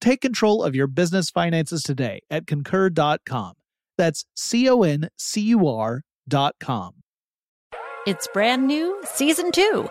Take control of your business finances today at concur.com. That's C O N C U R.com. It's brand new, season two.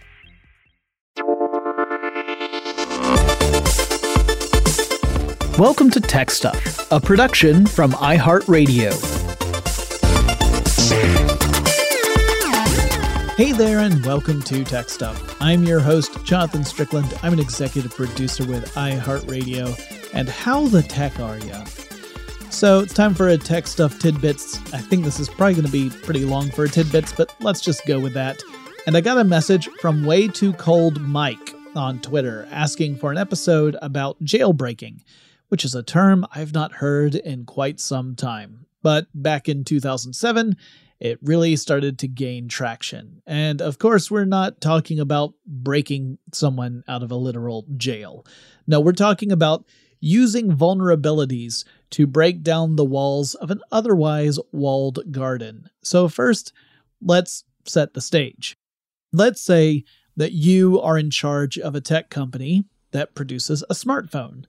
Welcome to Tech Stuff, a production from iHeartRadio. Hey there, and welcome to Tech Stuff. I'm your host, Jonathan Strickland. I'm an executive producer with iHeartRadio. And how the tech are you? So it's time for a Tech Stuff Tidbits. I think this is probably going to be pretty long for a Tidbits, but let's just go with that. And I got a message from Way Too Cold Mike on Twitter asking for an episode about jailbreaking which is a term I've not heard in quite some time. But back in 2007, it really started to gain traction. And of course, we're not talking about breaking someone out of a literal jail. No, we're talking about using vulnerabilities to break down the walls of an otherwise walled garden. So, first, let's set the stage. Let's say that you are in charge of a tech company that produces a smartphone.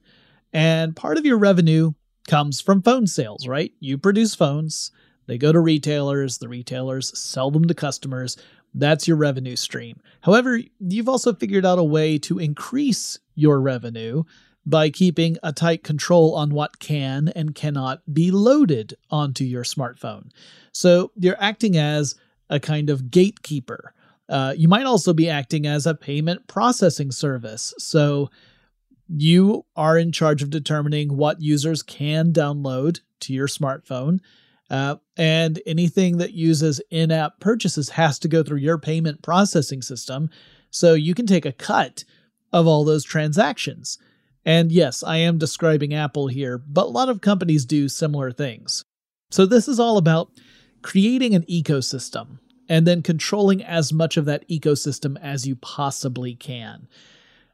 And part of your revenue comes from phone sales, right? You produce phones, they go to retailers, the retailers sell them to customers. That's your revenue stream. However, you've also figured out a way to increase your revenue by keeping a tight control on what can and cannot be loaded onto your smartphone. So you're acting as a kind of gatekeeper. Uh, you might also be acting as a payment processing service. So you are in charge of determining what users can download to your smartphone. Uh, and anything that uses in app purchases has to go through your payment processing system. So you can take a cut of all those transactions. And yes, I am describing Apple here, but a lot of companies do similar things. So this is all about creating an ecosystem and then controlling as much of that ecosystem as you possibly can.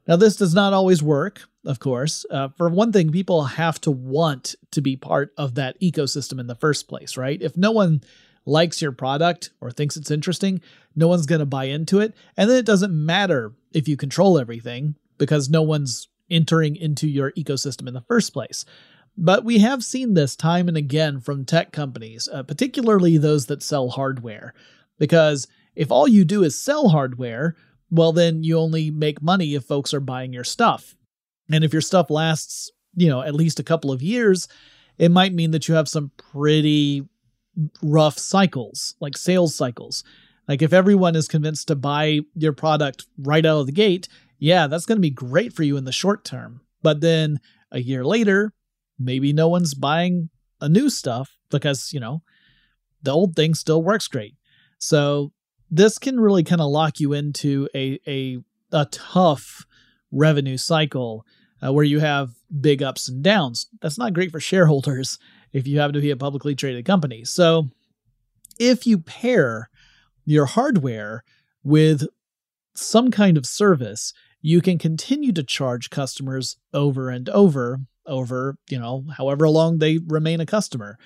Now, this does not always work, of course. Uh, for one thing, people have to want to be part of that ecosystem in the first place, right? If no one likes your product or thinks it's interesting, no one's going to buy into it. And then it doesn't matter if you control everything because no one's entering into your ecosystem in the first place. But we have seen this time and again from tech companies, uh, particularly those that sell hardware. Because if all you do is sell hardware, well, then you only make money if folks are buying your stuff. And if your stuff lasts, you know, at least a couple of years, it might mean that you have some pretty rough cycles, like sales cycles. Like if everyone is convinced to buy your product right out of the gate, yeah, that's going to be great for you in the short term. But then a year later, maybe no one's buying a new stuff because, you know, the old thing still works great. So this can really kind of lock you into a a a tough revenue cycle uh, where you have big ups and downs. That's not great for shareholders if you happen to be a publicly traded company. So if you pair your hardware with some kind of service, you can continue to charge customers over and over over, you know, however long they remain a customer.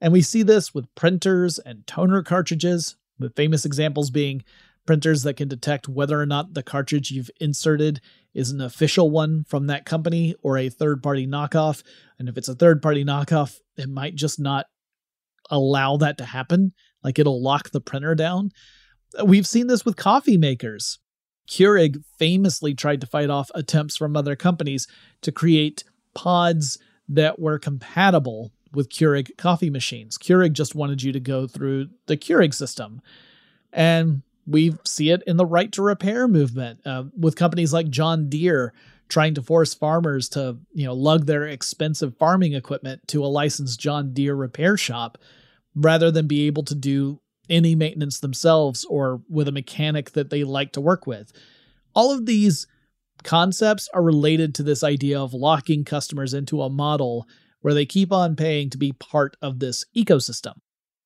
And we see this with printers and toner cartridges, with famous examples being printers that can detect whether or not the cartridge you've inserted is an official one from that company or a third party knockoff. And if it's a third party knockoff, it might just not allow that to happen. Like it'll lock the printer down. We've seen this with coffee makers. Keurig famously tried to fight off attempts from other companies to create pods that were compatible with Keurig coffee machines. Keurig just wanted you to go through the Keurig system. And we see it in the right to repair movement uh, with companies like John Deere trying to force farmers to, you know, lug their expensive farming equipment to a licensed John Deere repair shop rather than be able to do any maintenance themselves or with a mechanic that they like to work with. All of these concepts are related to this idea of locking customers into a model where they keep on paying to be part of this ecosystem.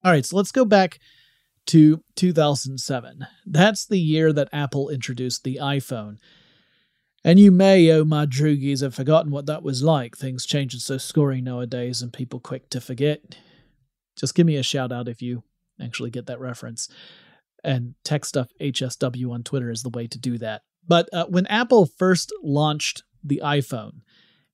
All right, so let's go back to 2007. That's the year that Apple introduced the iPhone. And you may, oh my droogies, have forgotten what that was like. Things changing so skorry nowadays and people quick to forget. Just give me a shout out if you actually get that reference. And tech stuff HSW on Twitter is the way to do that. But uh, when Apple first launched the iPhone,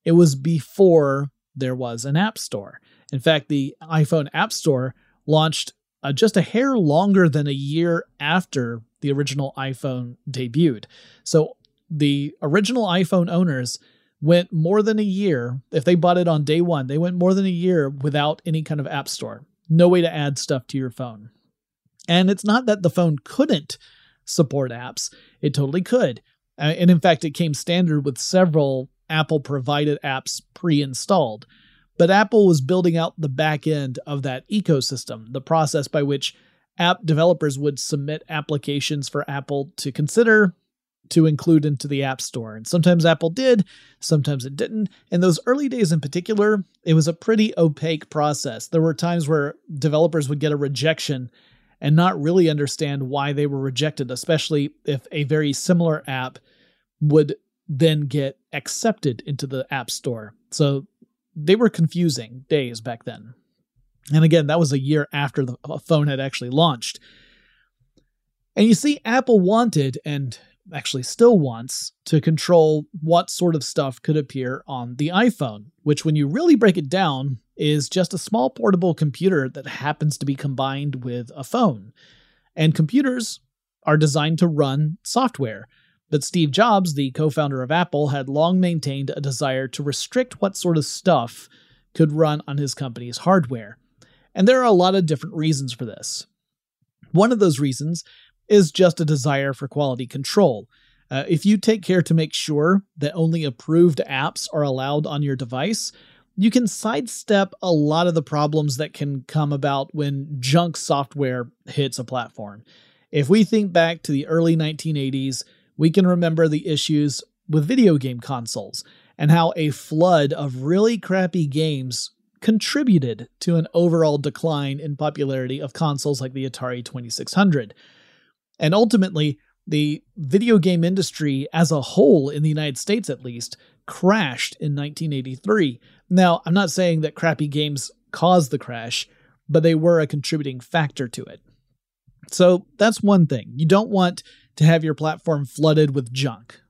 it was before there was an App Store. In fact, the iPhone App Store launched uh, just a hair longer than a year after the original iPhone debuted. So the original iPhone owners went more than a year, if they bought it on day one, they went more than a year without any kind of App Store. No way to add stuff to your phone. And it's not that the phone couldn't support apps, it totally could. Uh, and in fact, it came standard with several Apple provided apps pre installed. But Apple was building out the back end of that ecosystem, the process by which app developers would submit applications for Apple to consider to include into the App Store. And sometimes Apple did, sometimes it didn't. In those early days in particular, it was a pretty opaque process. There were times where developers would get a rejection and not really understand why they were rejected, especially if a very similar app would then get accepted into the App Store. So they were confusing days back then. And again, that was a year after the phone had actually launched. And you see, Apple wanted, and actually still wants, to control what sort of stuff could appear on the iPhone, which, when you really break it down, is just a small portable computer that happens to be combined with a phone. And computers are designed to run software. But Steve Jobs, the co founder of Apple, had long maintained a desire to restrict what sort of stuff could run on his company's hardware. And there are a lot of different reasons for this. One of those reasons is just a desire for quality control. Uh, if you take care to make sure that only approved apps are allowed on your device, you can sidestep a lot of the problems that can come about when junk software hits a platform. If we think back to the early 1980s, we can remember the issues with video game consoles and how a flood of really crappy games contributed to an overall decline in popularity of consoles like the Atari 2600. And ultimately, the video game industry as a whole, in the United States at least, crashed in 1983. Now, I'm not saying that crappy games caused the crash, but they were a contributing factor to it. So that's one thing. You don't want to have your platform flooded with junk.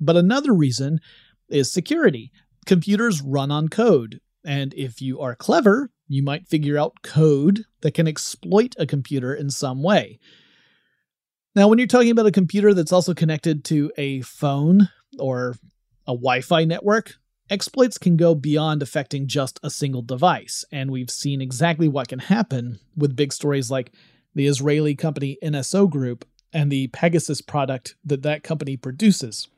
But another reason is security. Computers run on code, and if you are clever, you might figure out code that can exploit a computer in some way. Now, when you're talking about a computer that's also connected to a phone or a Wi Fi network, exploits can go beyond affecting just a single device, and we've seen exactly what can happen with big stories like the Israeli company NSO Group and the Pegasus product that that company produces.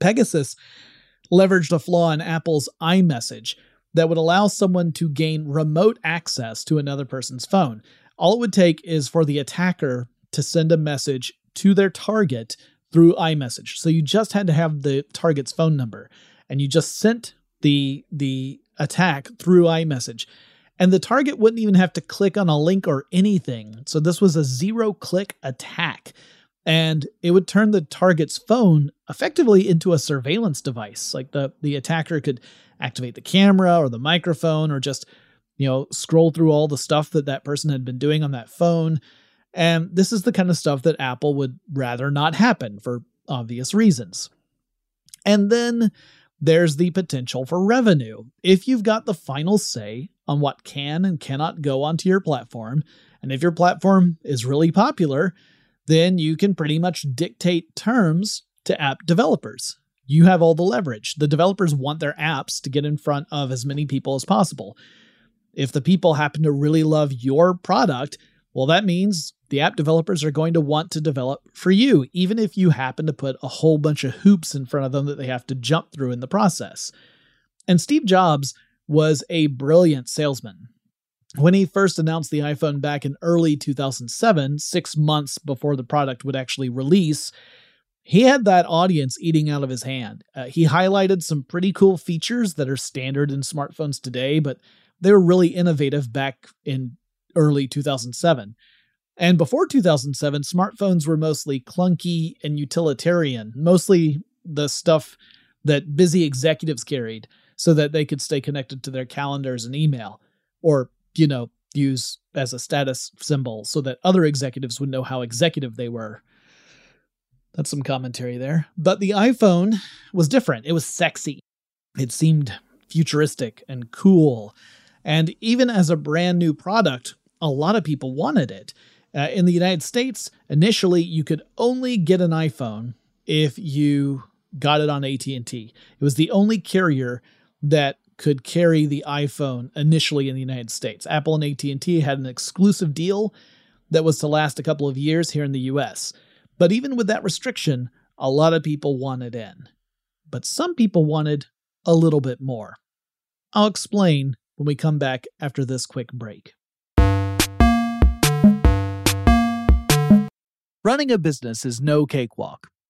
Pegasus leveraged a flaw in Apple's iMessage that would allow someone to gain remote access to another person's phone. All it would take is for the attacker to send a message to their target through iMessage. So you just had to have the target's phone number and you just sent the the attack through iMessage. And the target wouldn't even have to click on a link or anything. So this was a zero click attack. And it would turn the target's phone effectively into a surveillance device. Like the, the attacker could activate the camera or the microphone or just, you know, scroll through all the stuff that that person had been doing on that phone. And this is the kind of stuff that Apple would rather not happen for obvious reasons. And then there's the potential for revenue. If you've got the final say on what can and cannot go onto your platform, and if your platform is really popular, then you can pretty much dictate terms to app developers. You have all the leverage. The developers want their apps to get in front of as many people as possible. If the people happen to really love your product, well, that means the app developers are going to want to develop for you, even if you happen to put a whole bunch of hoops in front of them that they have to jump through in the process. And Steve Jobs was a brilliant salesman. When he first announced the iPhone back in early 2007, six months before the product would actually release, he had that audience eating out of his hand. Uh, he highlighted some pretty cool features that are standard in smartphones today, but they were really innovative back in early 2007. And before 2007, smartphones were mostly clunky and utilitarian, mostly the stuff that busy executives carried so that they could stay connected to their calendars and email, or, you know, use as a status symbol so that other executives would know how executive they were. That's some commentary there. But the iPhone was different. It was sexy. It seemed futuristic and cool. And even as a brand new product, a lot of people wanted it. Uh, in the United States, initially you could only get an iPhone if you got it on AT&T. It was the only carrier that could carry the iPhone initially in the United States. Apple and AT&T had an exclusive deal that was to last a couple of years here in the US. But even with that restriction, a lot of people wanted in. But some people wanted a little bit more. I'll explain when we come back after this quick break. Running a business is no cakewalk.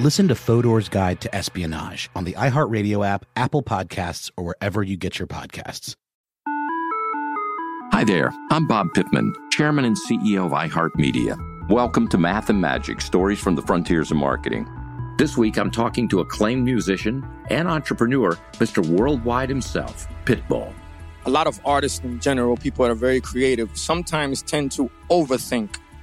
Listen to Fodor's Guide to Espionage on the iHeartRadio app, Apple Podcasts, or wherever you get your podcasts. Hi there, I'm Bob Pittman, Chairman and CEO of iHeartMedia. Welcome to Math and Magic Stories from the Frontiers of Marketing. This week, I'm talking to acclaimed musician and entrepreneur, Mr. Worldwide himself, Pitbull. A lot of artists in general, people that are very creative, sometimes tend to overthink.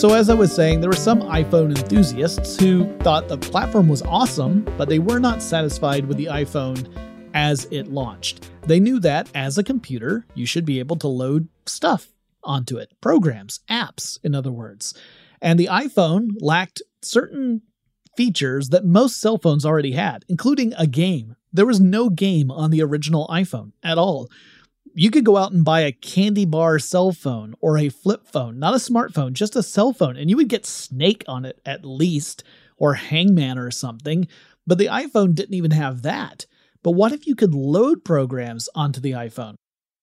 So, as I was saying, there were some iPhone enthusiasts who thought the platform was awesome, but they were not satisfied with the iPhone as it launched. They knew that as a computer, you should be able to load stuff onto it programs, apps, in other words. And the iPhone lacked certain features that most cell phones already had, including a game. There was no game on the original iPhone at all you could go out and buy a candy bar cell phone or a flip phone, not a smartphone, just a cell phone, and you would get Snake on it at least, or Hangman or something. But the iPhone didn't even have that. But what if you could load programs onto the iPhone?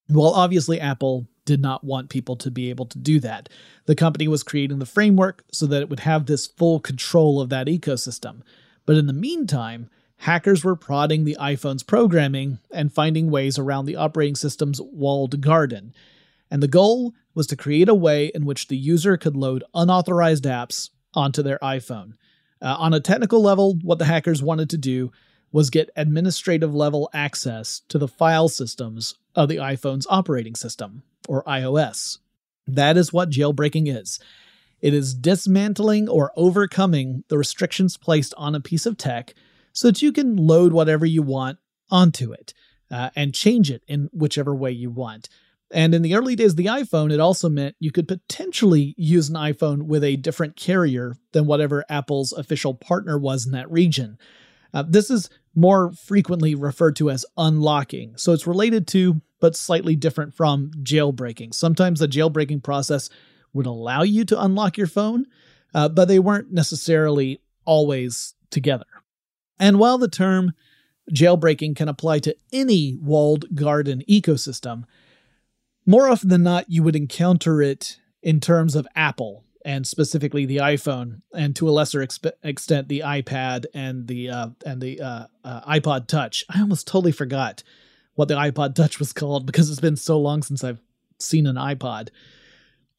Well, obviously, Apple did not want people to be able to do that. The company was creating the framework so that it would have this full control of that ecosystem. But in the meantime, hackers were prodding the iPhone's programming and finding ways around the operating system's walled garden. And the goal was to create a way in which the user could load unauthorized apps onto their iPhone. Uh, on a technical level, what the hackers wanted to do was get administrative level access to the file systems of the iPhone's operating system, or iOS. That is what jailbreaking is. It is dismantling or overcoming the restrictions placed on a piece of tech so that you can load whatever you want onto it uh, and change it in whichever way you want. And in the early days of the iPhone, it also meant you could potentially use an iPhone with a different carrier than whatever Apple's official partner was in that region. Uh, this is more frequently referred to as unlocking. So it's related to, but slightly different from jailbreaking. Sometimes the jailbreaking process would allow you to unlock your phone, uh, but they weren't necessarily always together. And while the term jailbreaking can apply to any walled garden ecosystem, more often than not, you would encounter it in terms of Apple and specifically the iPhone, and to a lesser exp- extent the iPad and the uh, and the uh, uh, iPod Touch. I almost totally forgot what the iPod Touch was called because it's been so long since I've seen an iPod.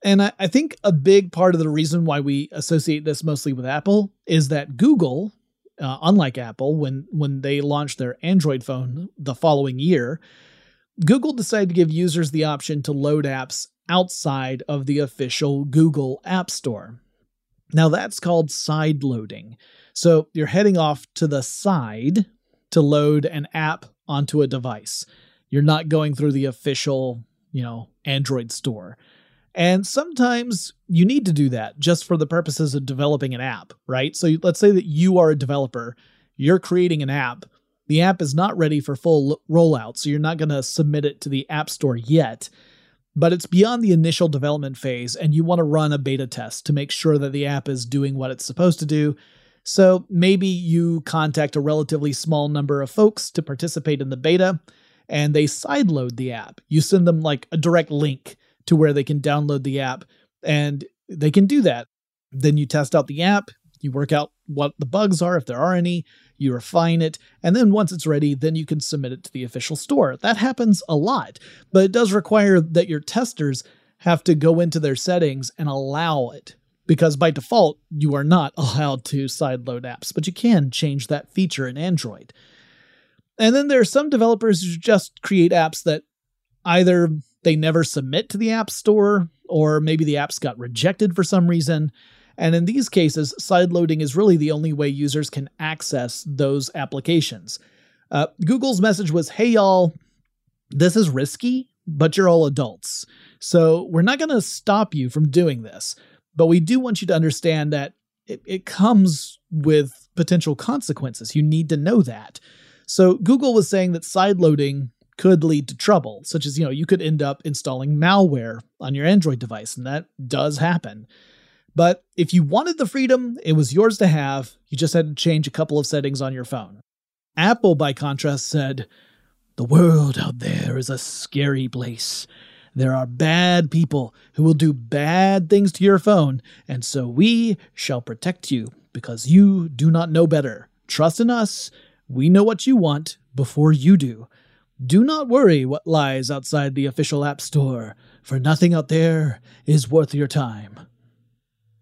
And I, I think a big part of the reason why we associate this mostly with Apple is that Google, uh, unlike Apple, when when they launched their Android phone the following year, Google decided to give users the option to load apps outside of the official Google App Store. Now that's called side loading. So you're heading off to the side to load an app onto a device. You're not going through the official, you know, Android store. And sometimes you need to do that just for the purposes of developing an app, right? So let's say that you are a developer, you're creating an app. The app is not ready for full rollout, so you're not going to submit it to the App Store yet. But it's beyond the initial development phase, and you want to run a beta test to make sure that the app is doing what it's supposed to do. So maybe you contact a relatively small number of folks to participate in the beta, and they sideload the app. You send them like a direct link to where they can download the app and they can do that. Then you test out the app, you work out what the bugs are, if there are any, you refine it, and then once it's ready, then you can submit it to the official store. That happens a lot, but it does require that your testers have to go into their settings and allow it. Because by default, you are not allowed to sideload apps, but you can change that feature in Android. And then there are some developers who just create apps that either they never submit to the App Store or maybe the apps got rejected for some reason. And in these cases, sideloading is really the only way users can access those applications. Uh, Google's message was Hey, y'all, this is risky, but you're all adults. So we're not going to stop you from doing this. But we do want you to understand that it, it comes with potential consequences. You need to know that. So Google was saying that sideloading could lead to trouble, such as, you know, you could end up installing malware on your Android device, and that does happen. But if you wanted the freedom, it was yours to have. You just had to change a couple of settings on your phone. Apple, by contrast, said, The world out there is a scary place. There are bad people who will do bad things to your phone, and so we shall protect you because you do not know better. Trust in us. We know what you want before you do. Do not worry what lies outside the official App Store, for nothing out there is worth your time.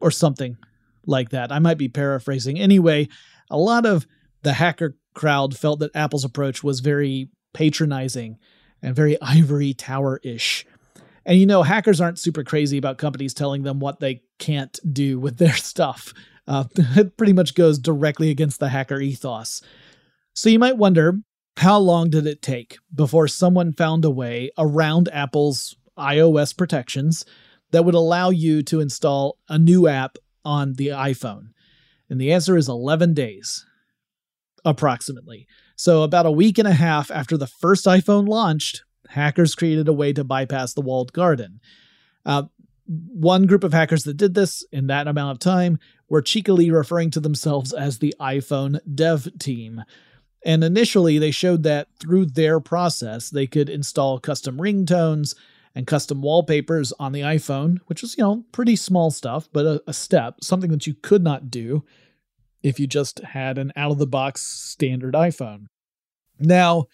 Or something like that. I might be paraphrasing. Anyway, a lot of the hacker crowd felt that Apple's approach was very patronizing and very ivory tower ish. And you know, hackers aren't super crazy about companies telling them what they can't do with their stuff. Uh, it pretty much goes directly against the hacker ethos. So you might wonder how long did it take before someone found a way around Apple's iOS protections that would allow you to install a new app on the iPhone? And the answer is 11 days, approximately. So, about a week and a half after the first iPhone launched, hackers created a way to bypass the walled garden. Uh, one group of hackers that did this in that amount of time were cheekily referring to themselves as the iPhone dev team. And initially, they showed that through their process, they could install custom ringtones and custom wallpapers on the iPhone, which was, you know, pretty small stuff, but a, a step, something that you could not do if you just had an out of the box standard iPhone. Now,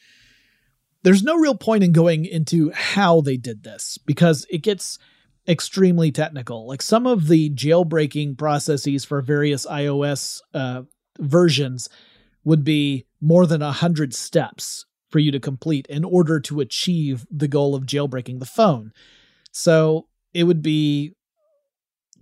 there's no real point in going into how they did this because it gets extremely technical. Like some of the jailbreaking processes for various iOS uh, versions would be more than a hundred steps for you to complete in order to achieve the goal of jailbreaking the phone. So it would be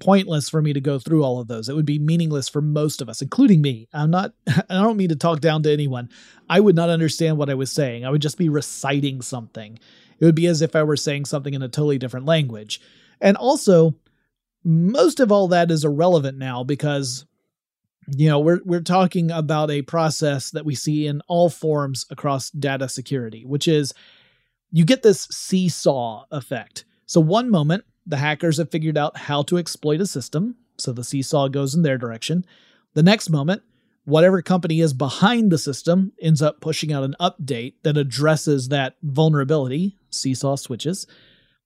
pointless for me to go through all of those. It would be meaningless for most of us, including me. I'm not I don't mean to talk down to anyone. I would not understand what I was saying. I would just be reciting something. It would be as if I were saying something in a totally different language. And also, most of all that is irrelevant now because you know, we're we're talking about a process that we see in all forms across data security, which is you get this seesaw effect. So one moment the hackers have figured out how to exploit a system, so the seesaw goes in their direction. The next moment, whatever company is behind the system ends up pushing out an update that addresses that vulnerability, seesaw switches.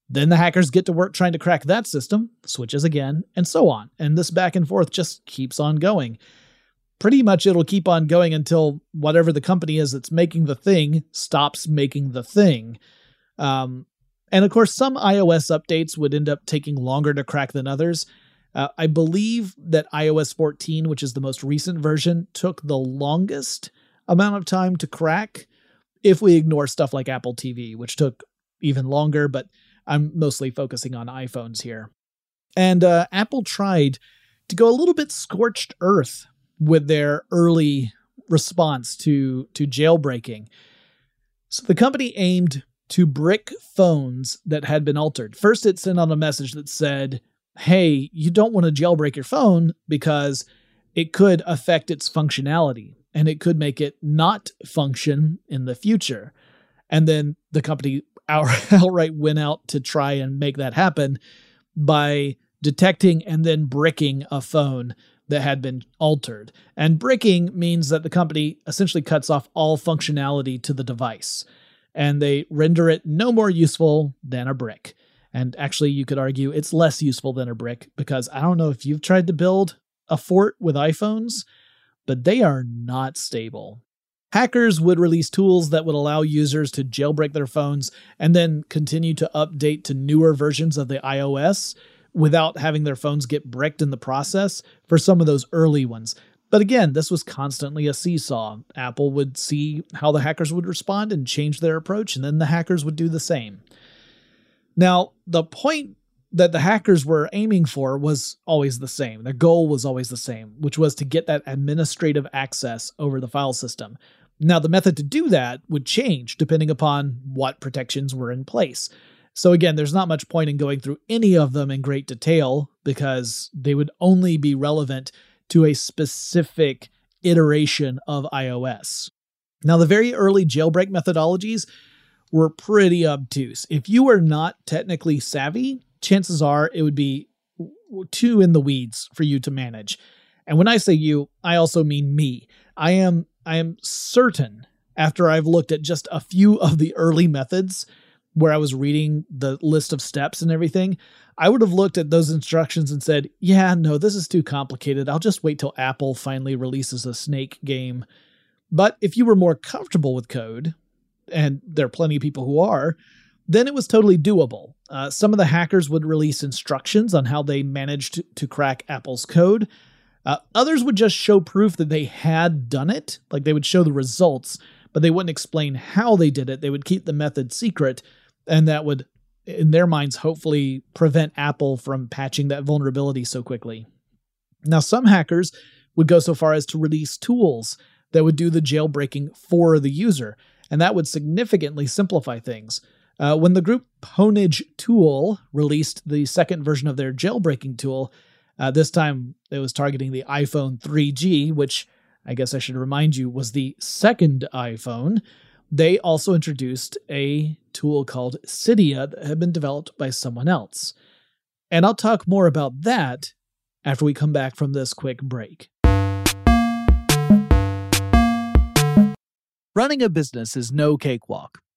Then the hackers get to work trying to crack that system, switches again, and so on. And this back and forth just keeps on going. Pretty much it'll keep on going until whatever the company is that's making the thing stops making the thing. Um, and of course, some iOS updates would end up taking longer to crack than others. Uh, I believe that iOS 14, which is the most recent version, took the longest amount of time to crack if we ignore stuff like Apple TV, which took even longer, but I'm mostly focusing on iPhones here. And uh, Apple tried to go a little bit scorched earth with their early response to, to jailbreaking. So the company aimed to brick phones that had been altered. First, it sent out a message that said, Hey, you don't want to jailbreak your phone because it could affect its functionality and it could make it not function in the future. And then the company outright went out to try and make that happen by detecting and then bricking a phone that had been altered. And bricking means that the company essentially cuts off all functionality to the device and they render it no more useful than a brick. And actually, you could argue it's less useful than a brick because I don't know if you've tried to build a fort with iPhones, but they are not stable. Hackers would release tools that would allow users to jailbreak their phones and then continue to update to newer versions of the iOS without having their phones get bricked in the process for some of those early ones. But again, this was constantly a seesaw. Apple would see how the hackers would respond and change their approach, and then the hackers would do the same. Now, the point that the hackers were aiming for was always the same. Their goal was always the same, which was to get that administrative access over the file system. Now, the method to do that would change depending upon what protections were in place. So, again, there's not much point in going through any of them in great detail because they would only be relevant to a specific iteration of iOS. Now, the very early jailbreak methodologies were pretty obtuse. If you were not technically savvy, chances are it would be too in the weeds for you to manage. And when I say you, I also mean me. I am I am certain after I've looked at just a few of the early methods where I was reading the list of steps and everything, I would have looked at those instructions and said, "Yeah, no, this is too complicated. I'll just wait till Apple finally releases a Snake game." But if you were more comfortable with code, and there are plenty of people who are, then it was totally doable. Uh, some of the hackers would release instructions on how they managed to, to crack Apple's code. Uh, others would just show proof that they had done it, like they would show the results, but they wouldn't explain how they did it. They would keep the method secret, and that would, in their minds, hopefully prevent Apple from patching that vulnerability so quickly. Now, some hackers would go so far as to release tools that would do the jailbreaking for the user, and that would significantly simplify things. Uh, when the group Pwnage Tool released the second version of their jailbreaking tool, uh, this time it was targeting the iPhone 3G, which I guess I should remind you was the second iPhone. They also introduced a tool called Cydia that had been developed by someone else. And I'll talk more about that after we come back from this quick break. Running a business is no cakewalk.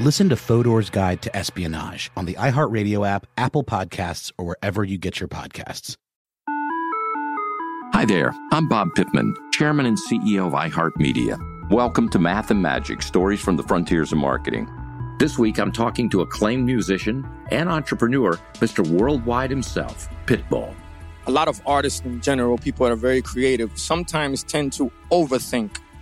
Listen to Fodor's Guide to Espionage on the iHeartRadio app, Apple Podcasts, or wherever you get your podcasts. Hi there, I'm Bob Pittman, Chairman and CEO of iHeartMedia. Welcome to Math and Magic Stories from the Frontiers of Marketing. This week, I'm talking to acclaimed musician and entrepreneur, Mr. Worldwide himself, Pitbull. A lot of artists in general, people that are very creative, sometimes tend to overthink.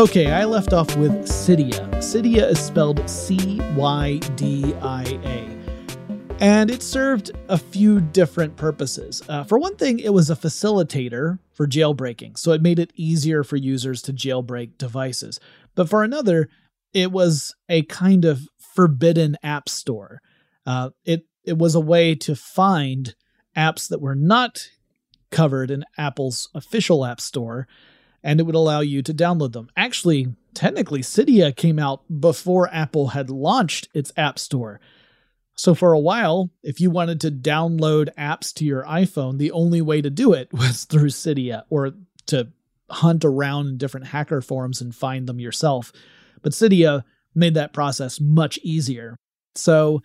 Okay, I left off with Cydia. Cydia is spelled C Y D I A. And it served a few different purposes. Uh, for one thing, it was a facilitator for jailbreaking, so it made it easier for users to jailbreak devices. But for another, it was a kind of forbidden app store. Uh, it it was a way to find apps that were not covered in Apple's official app store and it would allow you to download them. Actually, technically, Cydia came out before Apple had launched its App Store. So, for a while, if you wanted to download apps to your iPhone, the only way to do it was through Cydia or to hunt around different hacker forums and find them yourself. But Cydia made that process much easier. So,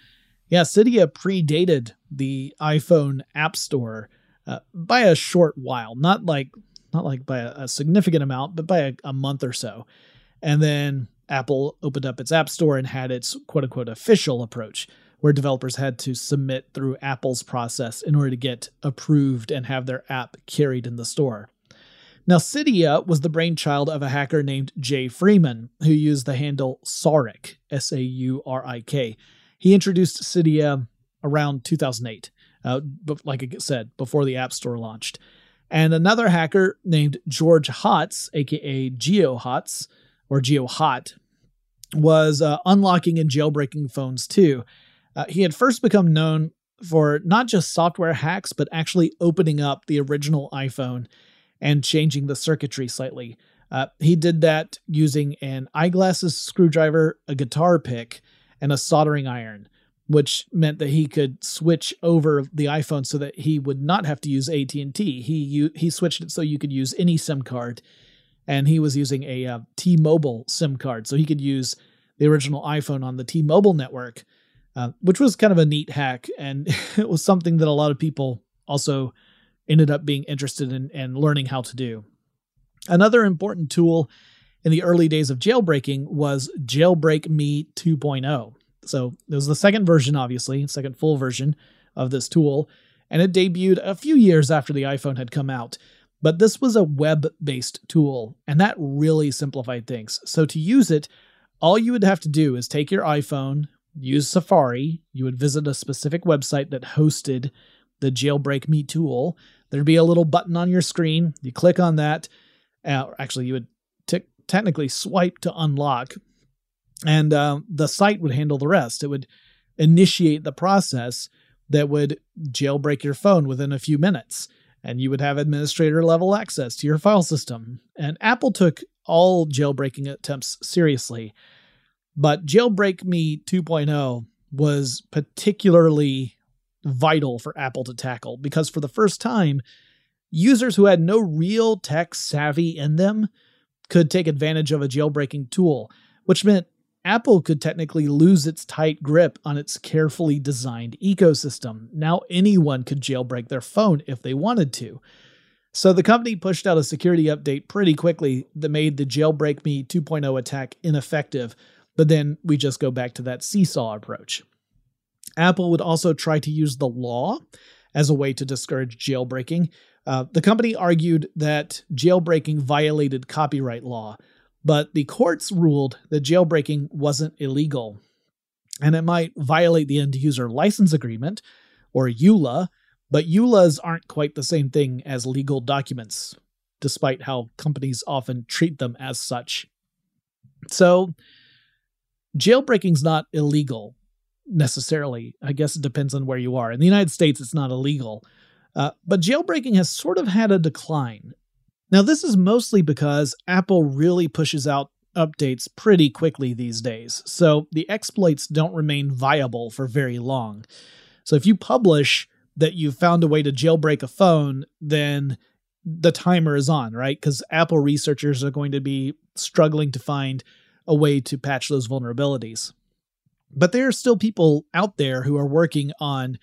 yeah, Cydia predated the iPhone App Store uh, by a short while, not like not like by a, a significant amount, but by a, a month or so. And then Apple opened up its App Store and had its quote unquote official approach, where developers had to submit through Apple's process in order to get approved and have their app carried in the store. Now, Cydia was the brainchild of a hacker named Jay Freeman, who used the handle Saurik, S A U R I K. He introduced Cydia around 2008, uh, like I said, before the App Store launched. And another hacker named George Hotz, aka GeoHotz, or GeoHot, was uh, unlocking and jailbreaking phones too. Uh, he had first become known for not just software hacks, but actually opening up the original iPhone and changing the circuitry slightly. Uh, he did that using an eyeglasses screwdriver, a guitar pick, and a soldering iron which meant that he could switch over the iPhone so that he would not have to use AT&T. He he switched it so you could use any SIM card and he was using a uh, T-Mobile SIM card so he could use the original iPhone on the T-Mobile network, uh, which was kind of a neat hack and it was something that a lot of people also ended up being interested in and learning how to do. Another important tool in the early days of jailbreaking was Jailbreak Me 2.0. So it was the second version, obviously, second full version of this tool, and it debuted a few years after the iPhone had come out. But this was a web based tool, and that really simplified things. So to use it, all you would have to do is take your iPhone, use Safari, you would visit a specific website that hosted the Jailbreak Me tool. There'd be a little button on your screen. You click on that. Uh, actually, you would t- technically swipe to unlock and uh, the site would handle the rest. It would initiate the process that would jailbreak your phone within a few minutes, and you would have administrator level access to your file system. And Apple took all jailbreaking attempts seriously, but Jailbreak Me 2.0 was particularly vital for Apple to tackle because for the first time, users who had no real tech savvy in them could take advantage of a jailbreaking tool, which meant Apple could technically lose its tight grip on its carefully designed ecosystem. Now anyone could jailbreak their phone if they wanted to. So the company pushed out a security update pretty quickly that made the Jailbreak Me 2.0 attack ineffective, but then we just go back to that seesaw approach. Apple would also try to use the law as a way to discourage jailbreaking. Uh, the company argued that jailbreaking violated copyright law, but the courts ruled that jailbreaking wasn't illegal and it might violate the end user license agreement or EULA, but EULAs aren't quite the same thing as legal documents, despite how companies often treat them as such. So, jailbreaking's not illegal necessarily. I guess it depends on where you are. In the United States, it's not illegal. Uh, but jailbreaking has sort of had a decline. Now, this is mostly because Apple really pushes out updates pretty quickly these days, so the exploits don't remain viable for very long. So if you publish that you've found a way to jailbreak a phone, then the timer is on, right? Because Apple researchers are going to be struggling to find a way to patch those vulnerabilities. But there are still people out there who are working on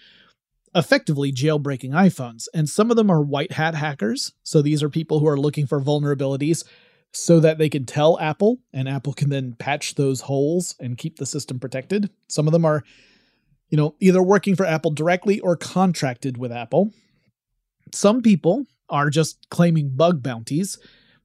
effectively jailbreaking iPhones, and some of them are white hat hackers. So these are people who are looking for vulnerabilities so that they can tell Apple, and Apple can then patch those holes and keep the system protected. Some of them are, you know, either working for Apple directly or contracted with Apple. Some people are just claiming bug bounties.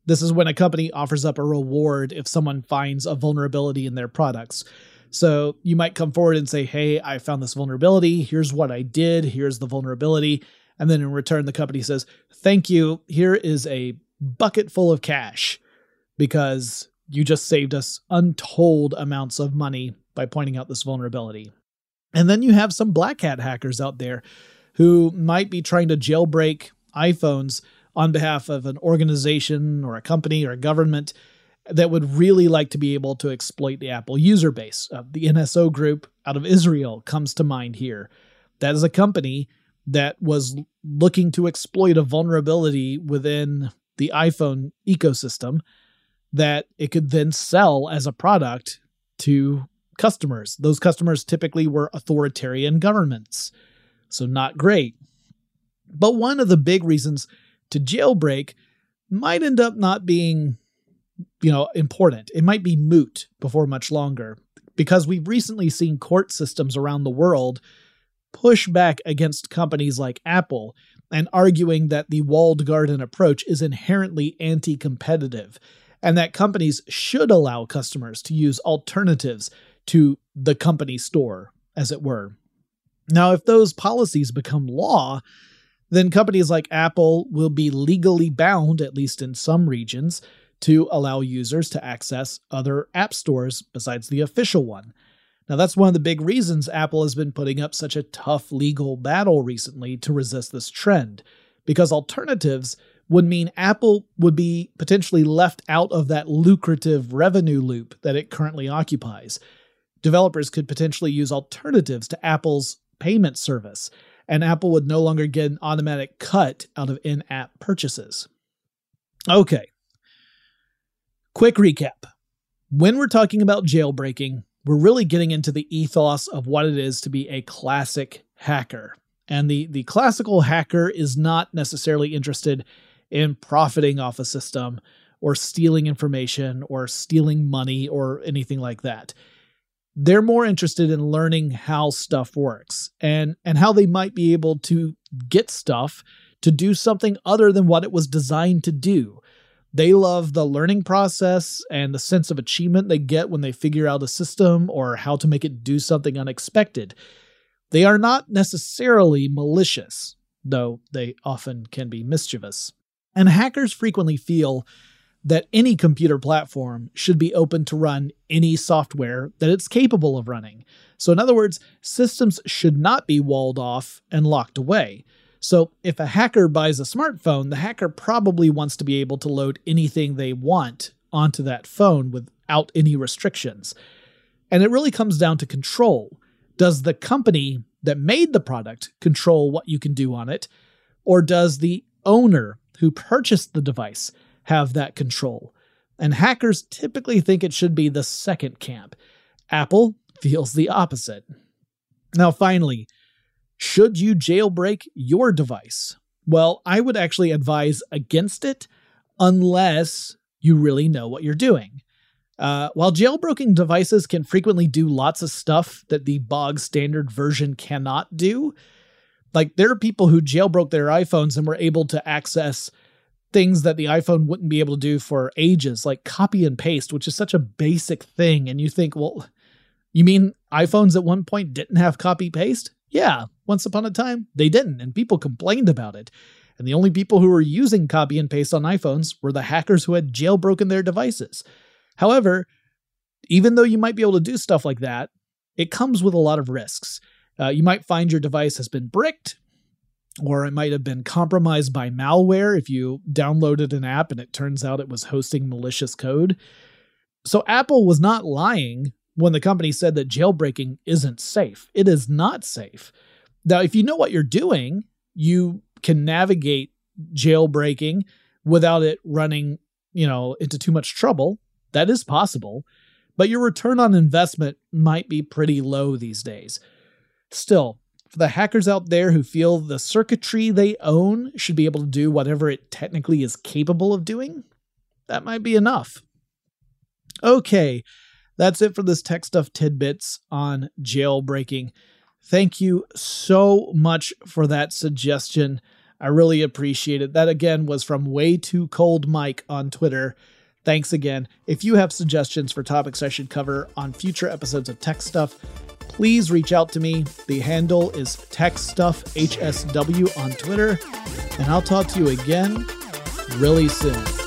This is when a company offers up a reward if someone finds a vulnerability in their products. So you might come forward and say, Hey, I found this vulnerability. Here's what I did. Here's the vulnerability. And then in return, the company says, Thank you. Here is a bucket full of cash because you just saved us untold amounts of money by pointing out this vulnerability. And then you have some black hat hackers out there who might be trying to jailbreak iPhones on behalf of an organization or a company or a government that would really like to be able to exploit the Apple user base. Uh, the NSO group out of Israel comes to mind here. That is a company that was looking to exploit a vulnerability within the iPhone ecosystem that it could then sell as a product to customers. Those customers typically were authoritarian governments, so not great. But one of the big reasons to jailbreak might end up not being you know important. It might be moot before much longer because we've recently seen court systems around the world push back against companies like Apple and arguing that the walled garden approach is inherently anti-competitive and that companies should allow customers to use alternatives to the company store as it were. Now if those policies become law then companies like Apple will be legally bound at least in some regions to allow users to access other app stores besides the official one. Now, that's one of the big reasons Apple has been putting up such a tough legal battle recently to resist this trend, because alternatives would mean Apple would be potentially left out of that lucrative revenue loop that it currently occupies. Developers could potentially use alternatives to Apple's payment service, and Apple would no longer get an automatic cut out of in app purchases. Okay, Quick recap. When we're talking about jailbreaking, we're really getting into the ethos of what it is to be a classic hacker. And the, the classical hacker is not necessarily interested in profiting off a system or stealing information or stealing money or anything like that. They're more interested in learning how stuff works and, and how they might be able to get stuff to do something other than what it was designed to do. They love the learning process and the sense of achievement they get when they figure out a system or how to make it do something unexpected. They are not necessarily malicious, though they often can be mischievous. And hackers frequently feel that any computer platform should be open to run any software that it's capable of running. So, in other words, systems should not be walled off and locked away. So, if a hacker buys a smartphone, the hacker probably wants to be able to load anything they want onto that phone without any restrictions. And it really comes down to control. Does the company that made the product control what you can do on it? Or does the owner who purchased the device have that control? And hackers typically think it should be the second camp. Apple feels the opposite. Now, finally, should you jailbreak your device? Well, I would actually advise against it unless you really know what you're doing. Uh, while jailbroken devices can frequently do lots of stuff that the bog standard version cannot do, like there are people who jailbroke their iPhones and were able to access things that the iPhone wouldn't be able to do for ages, like copy and paste, which is such a basic thing. And you think, well, you mean iPhones at one point didn't have copy paste? Yeah, once upon a time, they didn't, and people complained about it. And the only people who were using copy and paste on iPhones were the hackers who had jailbroken their devices. However, even though you might be able to do stuff like that, it comes with a lot of risks. Uh, you might find your device has been bricked, or it might have been compromised by malware if you downloaded an app and it turns out it was hosting malicious code. So Apple was not lying when the company said that jailbreaking isn't safe. It is not safe. Now, if you know what you're doing, you can navigate jailbreaking without it running, you know, into too much trouble. That is possible, but your return on investment might be pretty low these days. Still, for the hackers out there who feel the circuitry they own should be able to do whatever it technically is capable of doing, that might be enough. Okay, that's it for this tech stuff tidbits on jailbreaking. Thank you so much for that suggestion. I really appreciate it. That again was from Way Too Cold Mike on Twitter. Thanks again. If you have suggestions for topics I should cover on future episodes of Tech Stuff, please reach out to me. The handle is TechStuffHSW on Twitter, and I'll talk to you again really soon.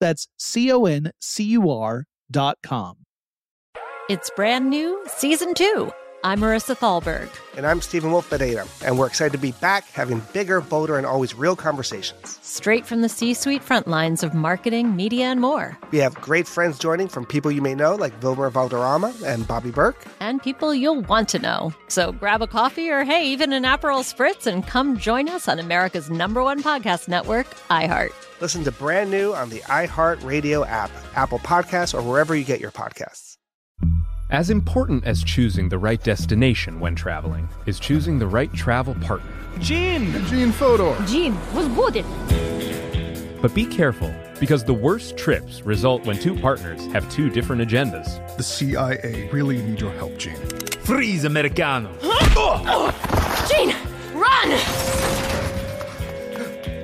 That's C O N C U R dot com. It's brand new, season two. I'm Marisa Thalberg. And I'm Stephen Wolf Bedeta, and we're excited to be back having bigger, bolder, and always real conversations. Straight from the C suite front lines of marketing, media, and more. We have great friends joining from people you may know, like Wilmer Valderrama and Bobby Berk. And people you'll want to know. So grab a coffee or, hey, even an Aperol Spritz and come join us on America's number one podcast network, iHeart. Listen to brand new on the iHeart Radio app, Apple Podcasts, or wherever you get your podcasts. As important as choosing the right destination when traveling is choosing the right travel partner. Gene! Gene Fodor! Gene, was good. But be careful, because the worst trips result when two partners have two different agendas. The CIA really need your help, Gene. Freeze, Americano! Gene, oh! run!